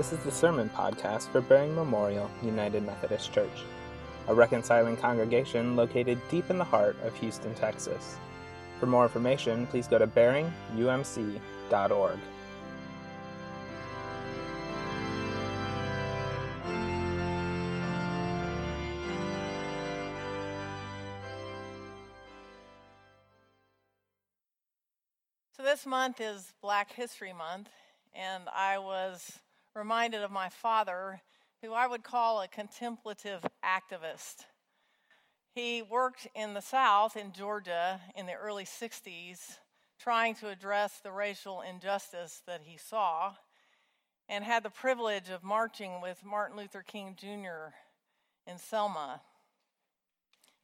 This is the Sermon Podcast for Bering Memorial United Methodist Church, a reconciling congregation located deep in the heart of Houston, Texas. For more information, please go to beringumc.org. So, this month is Black History Month, and I was reminded of my father, who I would call a contemplative activist. He worked in the South, in Georgia, in the early 60s, trying to address the racial injustice that he saw, and had the privilege of marching with Martin Luther King Jr. in Selma.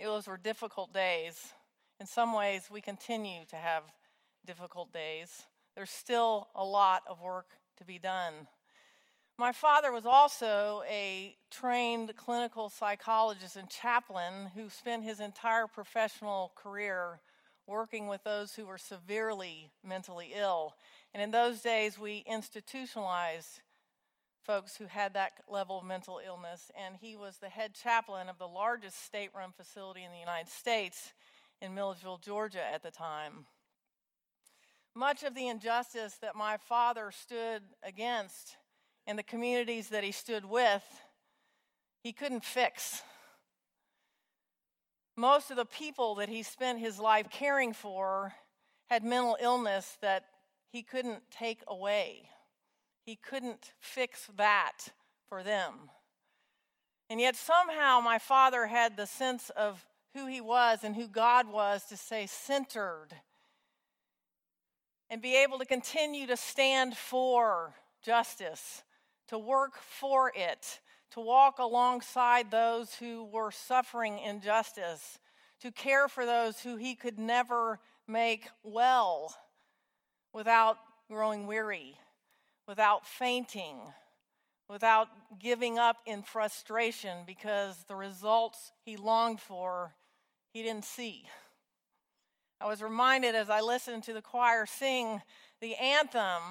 Those were difficult days. In some ways, we continue to have difficult days. There's still a lot of work to be done. My father was also a trained clinical psychologist and chaplain who spent his entire professional career working with those who were severely mentally ill. And in those days, we institutionalized folks who had that level of mental illness. And he was the head chaplain of the largest state run facility in the United States in Milledgeville, Georgia at the time. Much of the injustice that my father stood against in the communities that he stood with, he couldn't fix. Most of the people that he spent his life caring for had mental illness that he couldn't take away. He couldn't fix that for them. And yet, somehow, my father had the sense of who he was and who God was to stay centered and be able to continue to stand for justice, to work for it, to walk alongside those who were suffering injustice, to care for those who he could never make well without growing weary, without fainting, without giving up in frustration because the results he longed for he didn't see. I was reminded as I listened to the choir sing the anthem,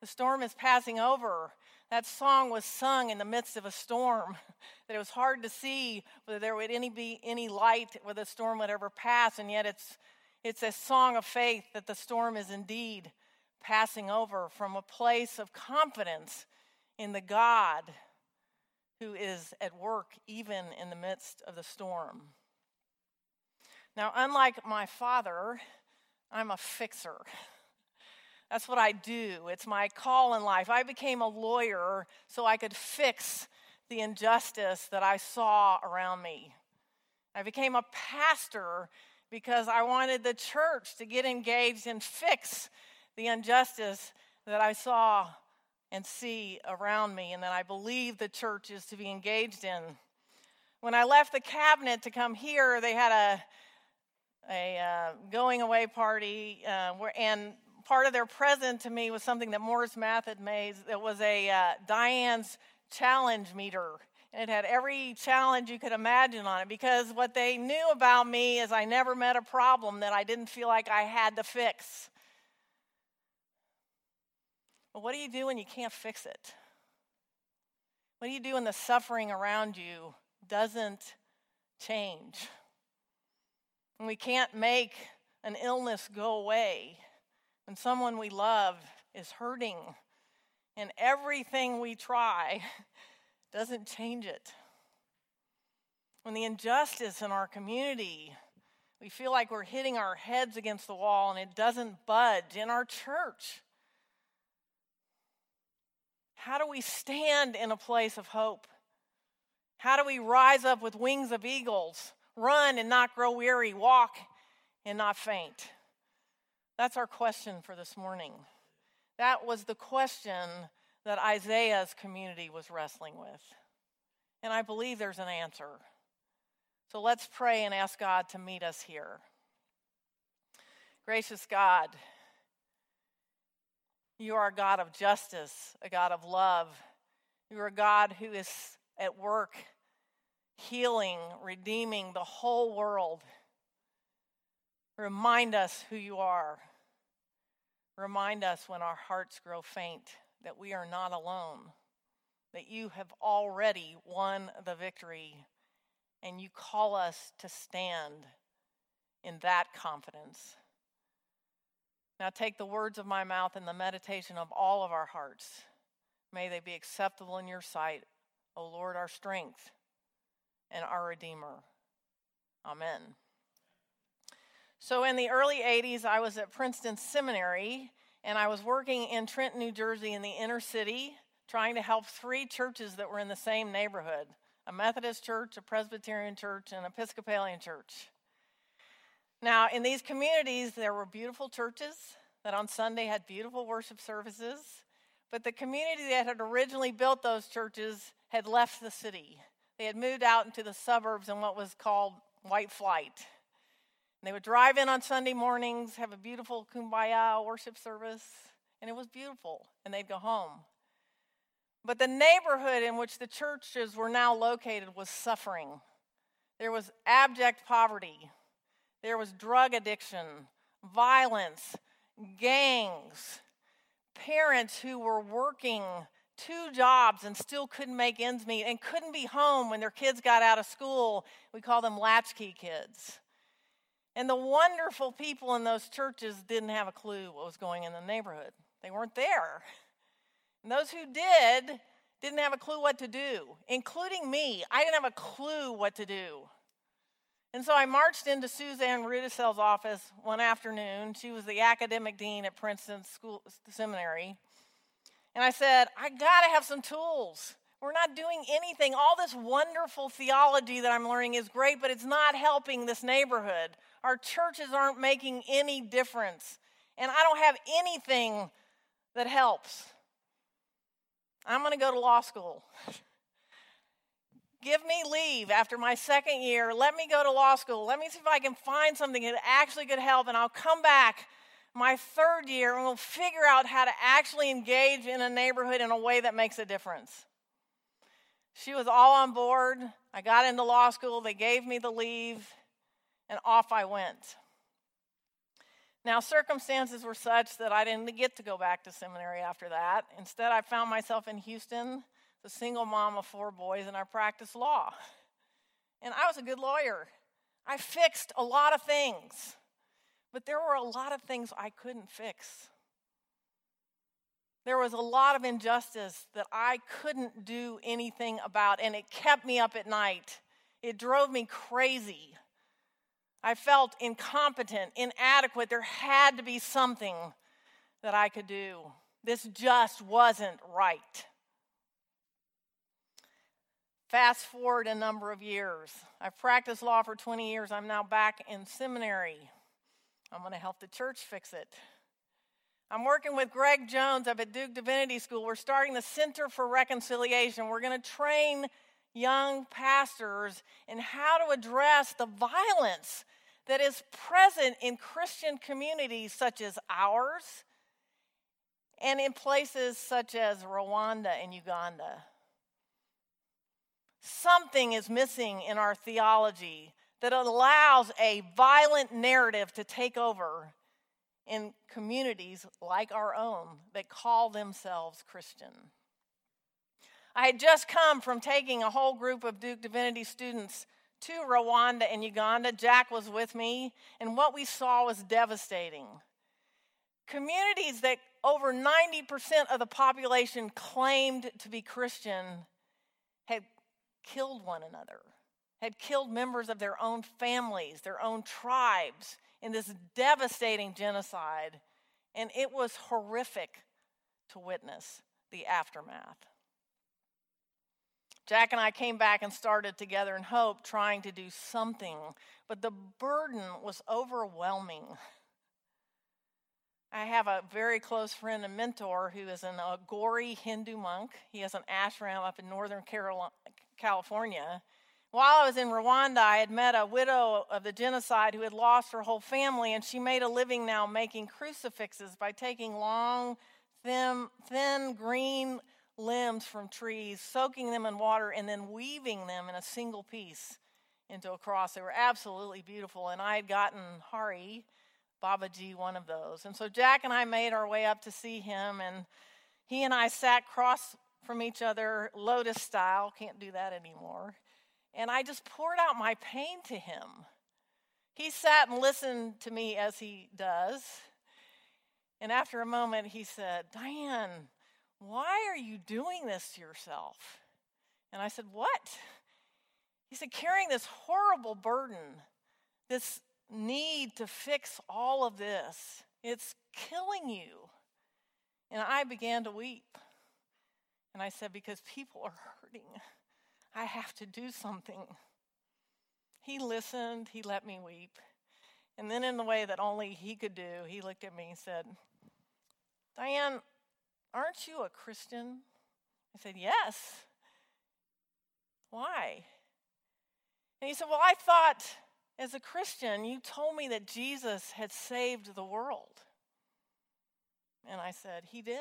The Storm is Passing Over. That song was sung in the midst of a storm, that it was hard to see whether there would any be any light where the storm would ever pass, and yet it's, it's a song of faith that the storm is indeed passing over from a place of confidence in the God who is at work even in the midst of the storm. Now, unlike my father, I'm a fixer. That's what I do. It's my call in life. I became a lawyer so I could fix the injustice that I saw around me. I became a pastor because I wanted the church to get engaged and fix the injustice that I saw and see around me, and that I believe the church is to be engaged in. When I left the cabinet to come here, they had a a uh, going away party, uh, where, and part of their present to me was something that Morris Math had made. It was a uh, Diane's challenge meter. And it had every challenge you could imagine on it because what they knew about me is I never met a problem that I didn't feel like I had to fix. But what do you do when you can't fix it? What do you do when the suffering around you doesn't change? And we can't make an illness go away when someone we love is hurting and everything we try doesn't change it. When the injustice in our community, we feel like we're hitting our heads against the wall and it doesn't budge in our church. How do we stand in a place of hope? How do we rise up with wings of eagles Run and not grow weary, walk and not faint. That's our question for this morning. That was the question that Isaiah's community was wrestling with. And I believe there's an answer. So let's pray and ask God to meet us here. Gracious God, you are a God of justice, a God of love. You are a God who is at work healing, redeeming the whole world. Remind us who you are. Remind us when our hearts grow faint that we are not alone. that you have already won the victory, and you call us to stand in that confidence. Now take the words of my mouth and the meditation of all of our hearts. May they be acceptable in your sight, O Lord, our strength and our Redeemer. Amen. So, in the early 80s, I was at Princeton Seminary and I was working in Trenton, New Jersey, in the inner city, trying to help three churches that were in the same neighborhood a Methodist church, a Presbyterian church, and an Episcopalian church. Now, in these communities, there were beautiful churches that on Sunday had beautiful worship services, but the community that had originally built those churches had left the city. They had moved out into the suburbs in what was called white flight. They would drive in on Sunday mornings, have a beautiful kumbaya worship service, and it was beautiful, and they'd go home. But the neighborhood in which the churches were now located was suffering. There was abject poverty, there was drug addiction, violence, gangs, parents who were working two jobs and still couldn't make ends meet and couldn't be home when their kids got out of school. We call them latchkey kids. And the wonderful people in those churches didn't have a clue what was going in the neighborhood. They weren't there. And those who did didn't have a clue what to do, including me. I didn't have a clue what to do. And so I marched into Suzanne Rudicel's office one afternoon. She was the academic dean at Princeton School Seminary. And I said, I got to have some tools. We're not doing anything. All this wonderful theology that I'm learning is great, but it's not helping this neighborhood. Our churches aren't making any difference. And I don't have anything that helps. I'm going to go to law school. Give me leave after my second year. Let me go to law school. Let me see if I can find something that actually could help, and I'll come back my third year and we'll figure out how to actually engage in a neighborhood in a way that makes a difference. She was all on board. I got into law school, they gave me the leave, and off I went. Now, circumstances were such that I didn't get to go back to seminary after that. Instead, I found myself in Houston the single mom of four boys, and I practiced law. And I was a good lawyer. I fixed a lot of things, but there were a lot of things I couldn't fix. There was a lot of injustice that I couldn't do anything about, and it kept me up at night. It drove me crazy. I felt incompetent, inadequate. There had to be something that I could do. This just wasn't right. Fast forward a number of years. I've practiced law for 20 years. I'm now back in seminary. I'm going to help the church fix it. I'm working with Greg Jones up at Duke Divinity School. We're starting the Center for Reconciliation. We're going to train young pastors in how to address the violence that is present in Christian communities such as ours and in places such as Rwanda and Uganda. Something is missing in our theology that allows a violent narrative to take over in communities like our own that call themselves Christian. I had just come from taking a whole group of Duke Divinity students to Rwanda and Uganda. Jack was with me, and what we saw was devastating. Communities that over 90% of the population claimed to be Christian had killed one another, had killed members of their own families, their own tribes in this devastating genocide. And it was horrific to witness the aftermath. Jack and I came back and started together in hope, trying to do something, but the burden was overwhelming. I have a very close friend and mentor who is an Aghori Hindu monk. He has an ashram up in Northern California. While I was in Rwanda, I had met a widow of the genocide who had lost her whole family, and she made a living now making crucifixes by taking long, thin, thin green limbs from trees, soaking them in water, and then weaving them in a single piece into a cross. They were absolutely beautiful, and I had gotten Hari, Baba Babaji, one of those. And so Jack and I made our way up to see him, and he and I sat cross from each other, lotus style. Can't do that anymore. And I just poured out my pain to him. He sat and listened to me as he does. And after a moment, he said, Diane, why are you doing this to yourself? And I said, What? He said, Carrying this horrible burden, this need to fix all of this, it's killing you. And I began to weep. And I said, Because people are hurting, I have to do something. He listened, he let me weep. And then, in the way that only he could do, he looked at me and said, Diane, aren't you a Christian? I said, Yes. Why? And he said, Well, I thought as a Christian, you told me that Jesus had saved the world. And I said, He did.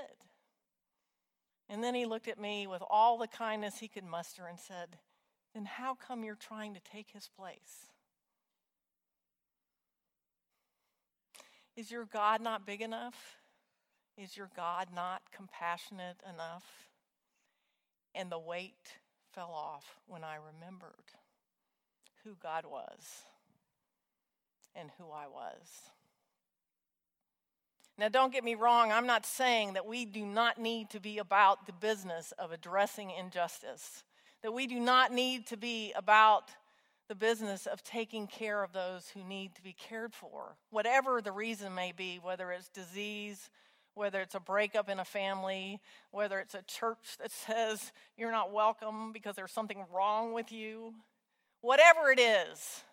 And then he looked at me with all the kindness he could muster and said, Then how come you're trying to take his place? Is your God not big enough? Is your God not compassionate enough? And the weight fell off when I remembered who God was and who I was. Now, don't get me wrong, I'm not saying that we do not need to be about the business of addressing injustice, that we do not need to be about the business of taking care of those who need to be cared for, whatever the reason may be, whether it's disease, whether it's a breakup in a family, whether it's a church that says you're not welcome because there's something wrong with you, whatever it is.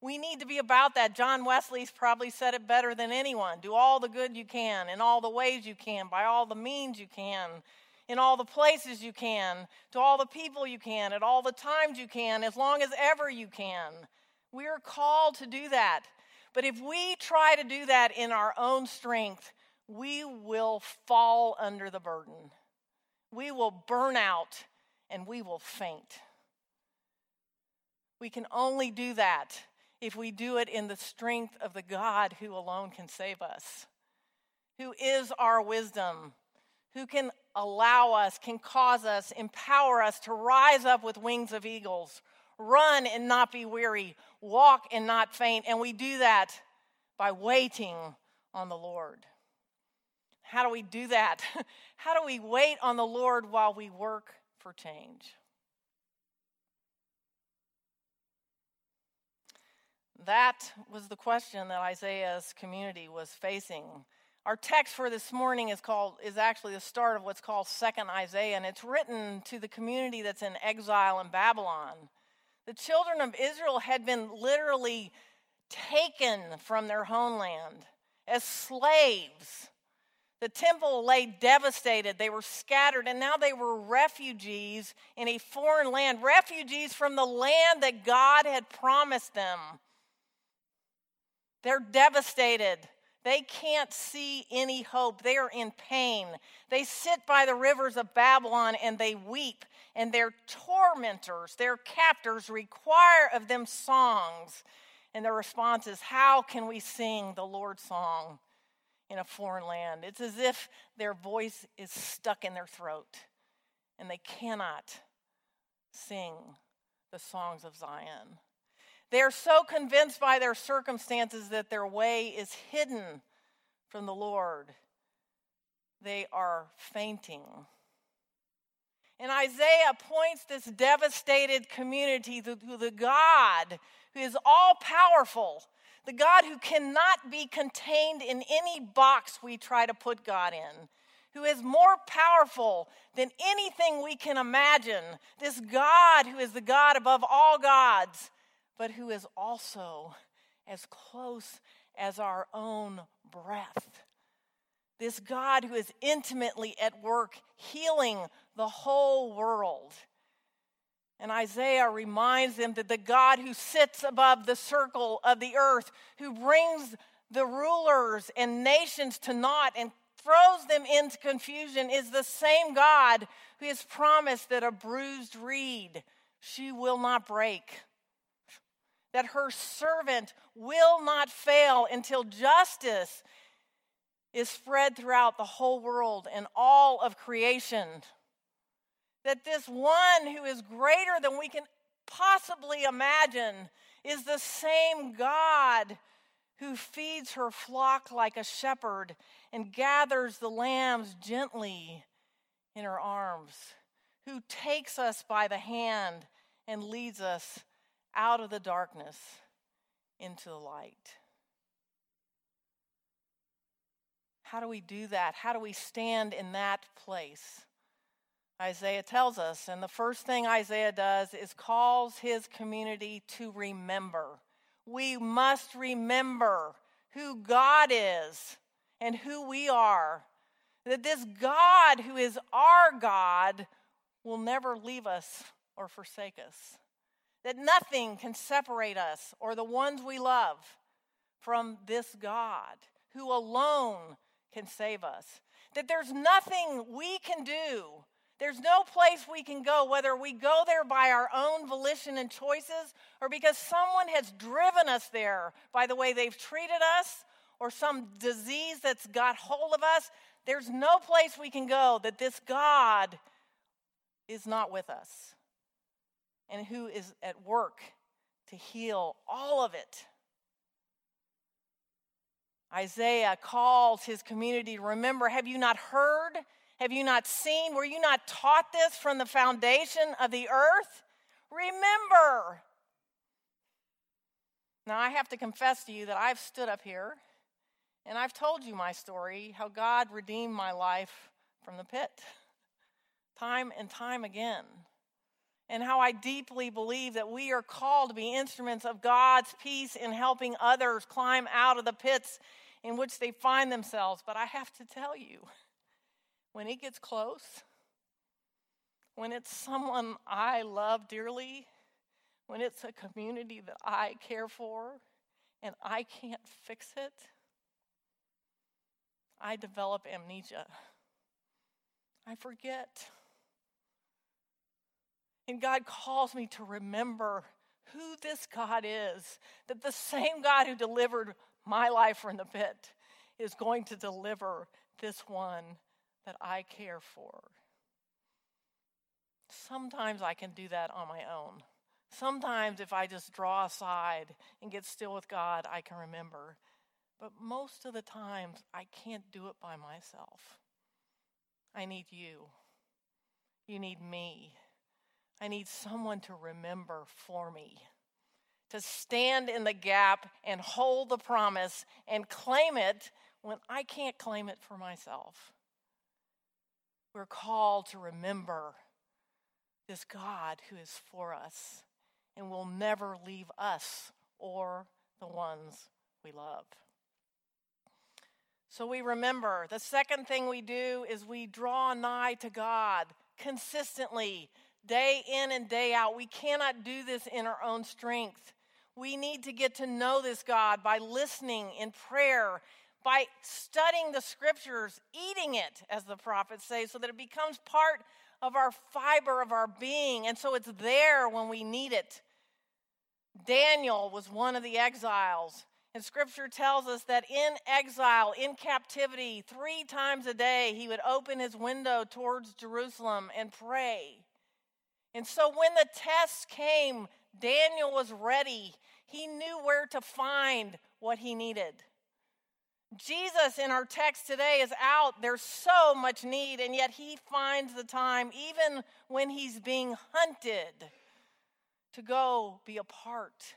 We need to be about that. John Wesley's probably said it better than anyone. Do all the good you can in all the ways you can, by all the means you can, in all the places you can, to all the people you can, at all the times you can, as long as ever you can. We are called to do that. But if we try to do that in our own strength, we will fall under the burden. We will burn out and we will faint. We can only do that if we do it in the strength of the God who alone can save us, who is our wisdom, who can allow us, can cause us, empower us to rise up with wings of eagles, run and not be weary, walk and not faint. And we do that by waiting on the Lord. How do we do that? How do we wait on the Lord while we work for change? That was the question that Isaiah's community was facing. Our text for this morning is called is actually the start of what's called Second Isaiah, and it's written to the community that's in exile in Babylon. The children of Israel had been literally taken from their homeland as slaves. The temple lay devastated. They were scattered, and now they were refugees in a foreign land, refugees from the land that God had promised them. They're devastated. They can't see any hope. They are in pain. They sit by the rivers of Babylon and they weep, and their tormentors, their captors, require of them songs. And their response is, How can we sing the Lord's song in a foreign land? It's as if their voice is stuck in their throat and they cannot sing the songs of Zion. They are so convinced by their circumstances that their way is hidden from the Lord. They are fainting. And Isaiah points this devastated community to the God who is all powerful, the God who cannot be contained in any box we try to put God in, who is more powerful than anything we can imagine. This God who is the God above all gods but who is also as close as our own breath. This God who is intimately at work healing the whole world. And Isaiah reminds them that the God who sits above the circle of the earth, who brings the rulers and nations to naught and throws them into confusion, is the same God who has promised that a bruised reed she will not break that her servant will not fail until justice is spread throughout the whole world and all of creation. That this one who is greater than we can possibly imagine is the same God who feeds her flock like a shepherd and gathers the lambs gently in her arms, who takes us by the hand and leads us out of the darkness into the light. How do we do that? How do we stand in that place? Isaiah tells us, and the first thing Isaiah does is calls his community to remember. We must remember who God is and who we are. That this God, who is our God, will never leave us or forsake us. That nothing can separate us or the ones we love from this God who alone can save us. That there's nothing we can do there's no place we can go, whether we go there by our own volition and choices or because someone has driven us there by the way they've treated us or some disease that's got hold of us. There's no place we can go that this God is not with us and who is at work to heal all of it. Isaiah calls his community to remember have you not heard? Have you not seen? Were you not taught this from the foundation of the earth? Remember. Now, I have to confess to you that I've stood up here and I've told you my story how God redeemed my life from the pit time and time again. And how I deeply believe that we are called to be instruments of God's peace in helping others climb out of the pits in which they find themselves. But I have to tell you, when it gets close, when it's someone I love dearly, when it's a community that I care for and I can't fix it, I develop amnesia. I forget. And God calls me to remember who this God is, that the same God who delivered my life from the pit is going to deliver this one that I care for. Sometimes I can do that on my own. Sometimes, if I just draw aside and get still with God, I can remember. But most of the times, I can't do it by myself. I need you. You need me. I need someone to remember for me, to stand in the gap and hold the promise and claim it when I can't claim it for myself. We're called to remember this God who is for us and will never leave us or the ones we love. So we remember. The second thing we do is we draw nigh to God consistently, day in and day out. We cannot do this in our own strength. We need to get to know this God by listening in prayer by studying the scriptures, eating it, as the prophets say, so that it becomes part of our fiber of our being. And so it's there when we need it. Daniel was one of the exiles. And scripture tells us that in exile, in captivity, three times a day, he would open his window towards Jerusalem and pray. And so when the test came, Daniel was ready. He knew where to find what he needed. Jesus in our text today is out. There's so much need, and yet he finds the time, even when he's being hunted, to go be a part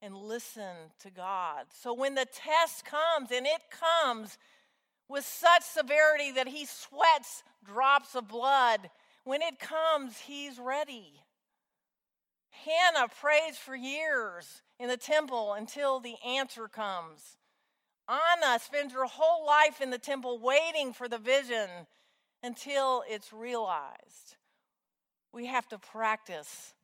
and listen to God. So when the test comes, and it comes with such severity that he sweats drops of blood, when it comes, he's ready. Hannah prays for years in the temple until the answer comes. Anna spends her whole life in the temple waiting for the vision until it's realized. We have to practice.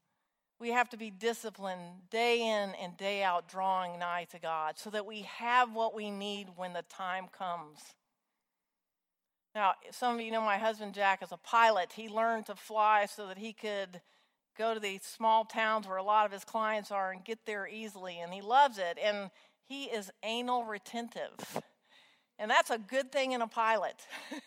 We have to be disciplined day in and day out, drawing nigh to God, so that we have what we need when the time comes. Now, some of you know my husband Jack is a pilot. He learned to fly so that he could go to these small towns where a lot of his clients are and get there easily, and he loves it. And he is anal retentive. And that's a good thing in a pilot.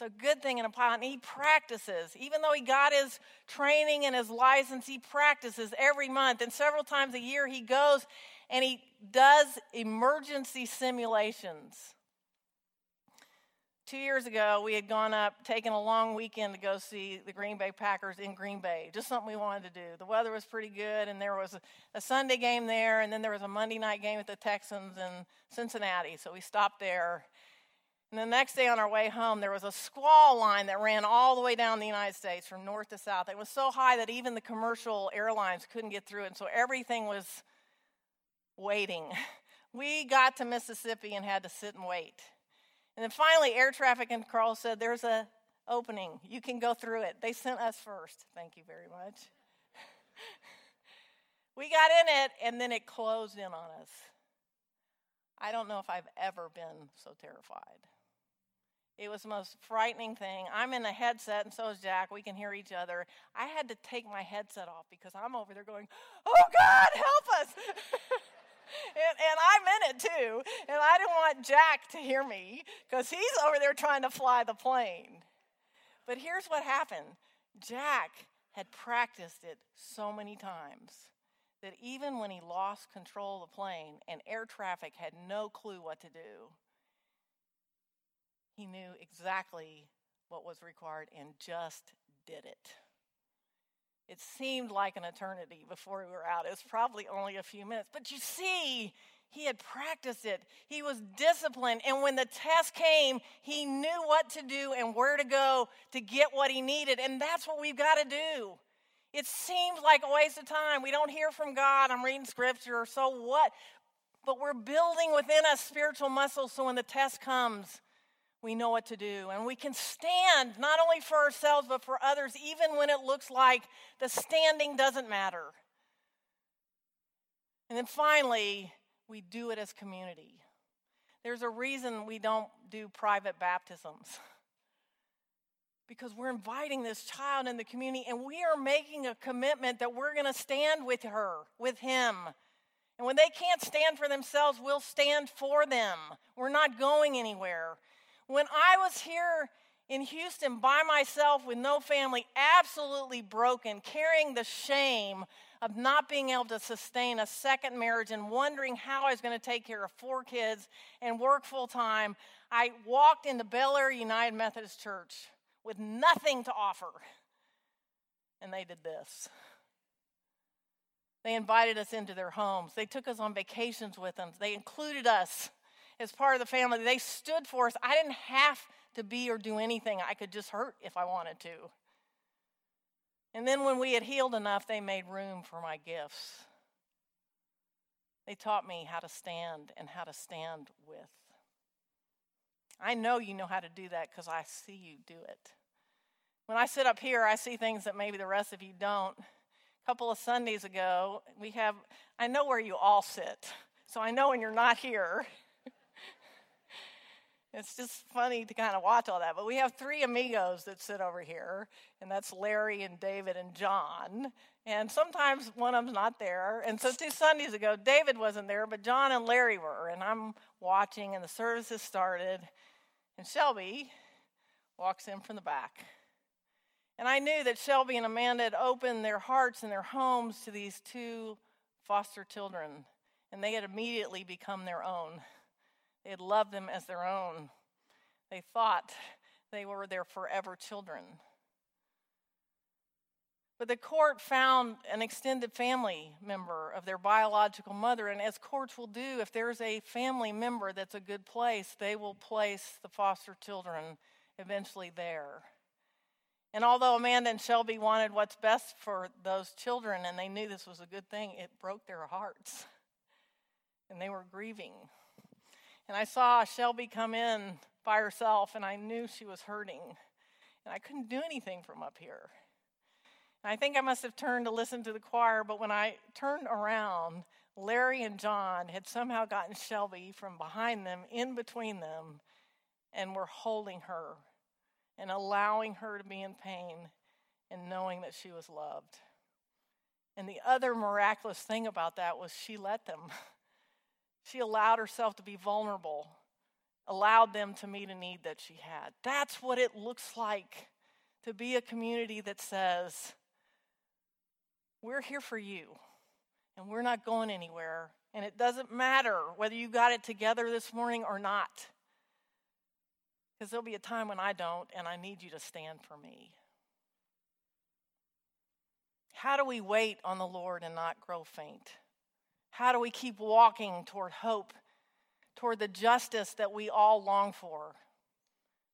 It's a good thing in a pilot. And he practices. Even though he got his training and his license, he practices every month. And several times a year, he goes and he does emergency simulations. Two years ago, we had gone up, taken a long weekend to go see the Green Bay Packers in Green Bay. Just something we wanted to do. The weather was pretty good, and there was a, a Sunday game there, and then there was a Monday night game with the Texans in Cincinnati. So we stopped there. And the next day on our way home, there was a squall line that ran all the way down the United States from north to south. It was so high that even the commercial airlines couldn't get through it. And so everything was waiting. We got to Mississippi and had to sit and wait. And then finally, air traffic control said, There's a opening. You can go through it. They sent us first. Thank you very much. we got in it, and then it closed in on us. I don't know if I've ever been so terrified. It was the most frightening thing. I'm in a headset, and so is Jack. We can hear each other. I had to take my headset off because I'm over there going, Oh God, help us! and, and I'm in it too. And I didn't want Jack to hear me because he's over there trying to fly the plane. But here's what happened Jack had practiced it so many times that even when he lost control of the plane and air traffic had no clue what to do, he knew exactly what was required and just did it. It seemed like an eternity before we were out. It was probably only a few minutes. But you see, he had practiced it. He was disciplined. And when the test came, he knew what to do and where to go to get what he needed. And that's what we've got to do. It seems like a waste of time. We don't hear from God. I'm reading scripture, so what? But we're building within us spiritual muscles so when the test comes, we know what to do. And we can stand not only for ourselves, but for others, even when it looks like the standing doesn't matter. And then finally, we do it as community. There's a reason we don't do private baptisms. Because we're inviting this child in the community and we are making a commitment that we're going to stand with her, with him. And when they can't stand for themselves, we'll stand for them. We're not going anywhere. When I was here in Houston by myself with no family, absolutely broken, carrying the shame of not being able to sustain a second marriage and wondering how I was going to take care of four kids and work full time, I walked into Bellaire United Methodist Church with nothing to offer. And they did this. They invited us into their homes. They took us on vacations with them. They included us as part of the family. They stood for us. I didn't have to be or do anything, I could just hurt if I wanted to. And then when we had healed enough, they made room for my gifts. They taught me how to stand and how to stand with. I know you know how to do that because I see you do it. When I sit up here, I see things that maybe the rest of you don't. A couple of Sundays ago, we have, I know where you all sit. So I know when you're not here, it's just funny to kind of watch all that. But we have three amigos that sit over here, and that's Larry and David and John. And sometimes one of them's not there. And so two Sundays ago, David wasn't there, but John and Larry were. And I'm watching, and the services started, and Shelby walks in from the back. And I knew that Shelby and Amanda had opened their hearts and their homes to these two foster children, and they had immediately become their own. They had loved them as their own. They thought they were their forever children. But the court found an extended family member of their biological mother, and as courts will do, if there's a family member that's a good place, they will place the foster children eventually there. And although Amanda and Shelby wanted what's best for those children and they knew this was a good thing, it broke their hearts. And they were grieving. And I saw Shelby come in by herself, and I knew she was hurting. And I couldn't do anything from up here. And I think I must have turned to listen to the choir, but when I turned around, Larry and John had somehow gotten Shelby from behind them, in between them, and were holding her and allowing her to be in pain and knowing that she was loved. And the other miraculous thing about that was she let them. She allowed herself to be vulnerable, allowed them to meet a need that she had. That's what it looks like to be a community that says, We're here for you, and we're not going anywhere. And it doesn't matter whether you got it together this morning or not. Because there'll be a time when I don't, and I need you to stand for me. How do we wait on the Lord and not grow faint? How do we keep walking toward hope, toward the justice that we all long for?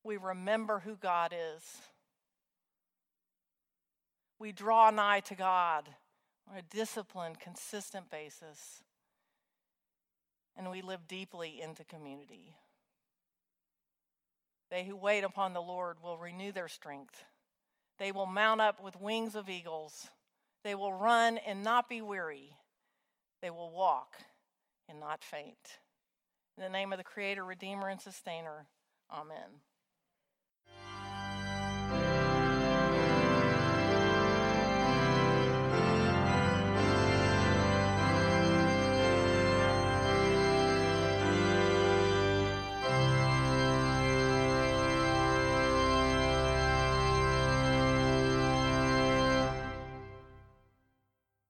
We remember who God is. We draw nigh to God on a disciplined, consistent basis. And we live deeply into community. They who wait upon the Lord will renew their strength. They will mount up with wings of eagles. They will run and not be weary. They will walk and not faint. In the name of the Creator, Redeemer, and Sustainer, Amen.